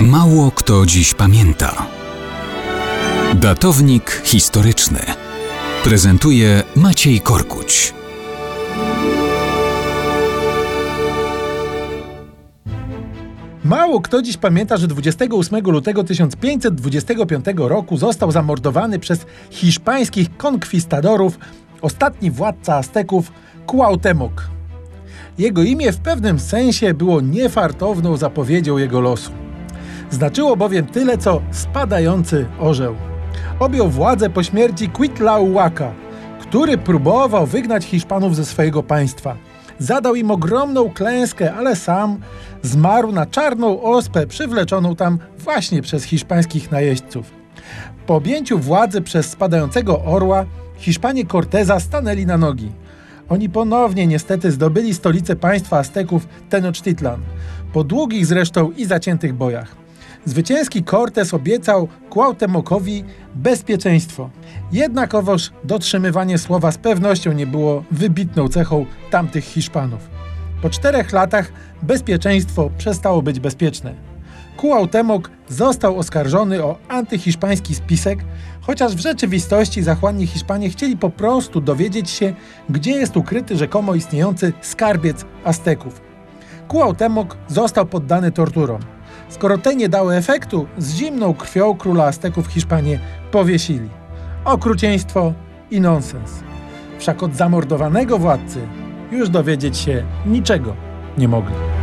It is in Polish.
Mało kto dziś pamięta. Datownik historyczny prezentuje Maciej Korkuć. Mało kto dziś pamięta, że 28 lutego 1525 roku został zamordowany przez hiszpańskich konkwistadorów ostatni władca Azteków Cuauhtémoc. Jego imię w pewnym sensie było niefartowną zapowiedzią jego losu. Znaczyło bowiem tyle, co spadający orzeł. Objął władzę po śmierci Cuitlahuaca, który próbował wygnać Hiszpanów ze swojego państwa. Zadał im ogromną klęskę, ale sam zmarł na czarną ospę przywleczoną tam właśnie przez hiszpańskich najeźdźców. Po objęciu władzy przez spadającego orła, Hiszpanie Corteza stanęli na nogi. Oni ponownie niestety zdobyli stolicę państwa Azteków Tenochtitlan, po długich zresztą i zaciętych bojach. Zwycięski Cortez obiecał Cuauhtemocowi bezpieczeństwo. Jednakowoż dotrzymywanie słowa z pewnością nie było wybitną cechą tamtych Hiszpanów. Po czterech latach bezpieczeństwo przestało być bezpieczne. Cuauhtémoc został oskarżony o antyhiszpański spisek, chociaż w rzeczywistości zachłanni Hiszpanie chcieli po prostu dowiedzieć się, gdzie jest ukryty rzekomo istniejący skarbiec Azteków. Cuauhtémoc został poddany torturom. Skoro te nie dały efektu, z zimną krwią króla Azteków Hiszpanie powiesili. Okrucieństwo i nonsens. Wszak od zamordowanego władcy już dowiedzieć się niczego nie mogli.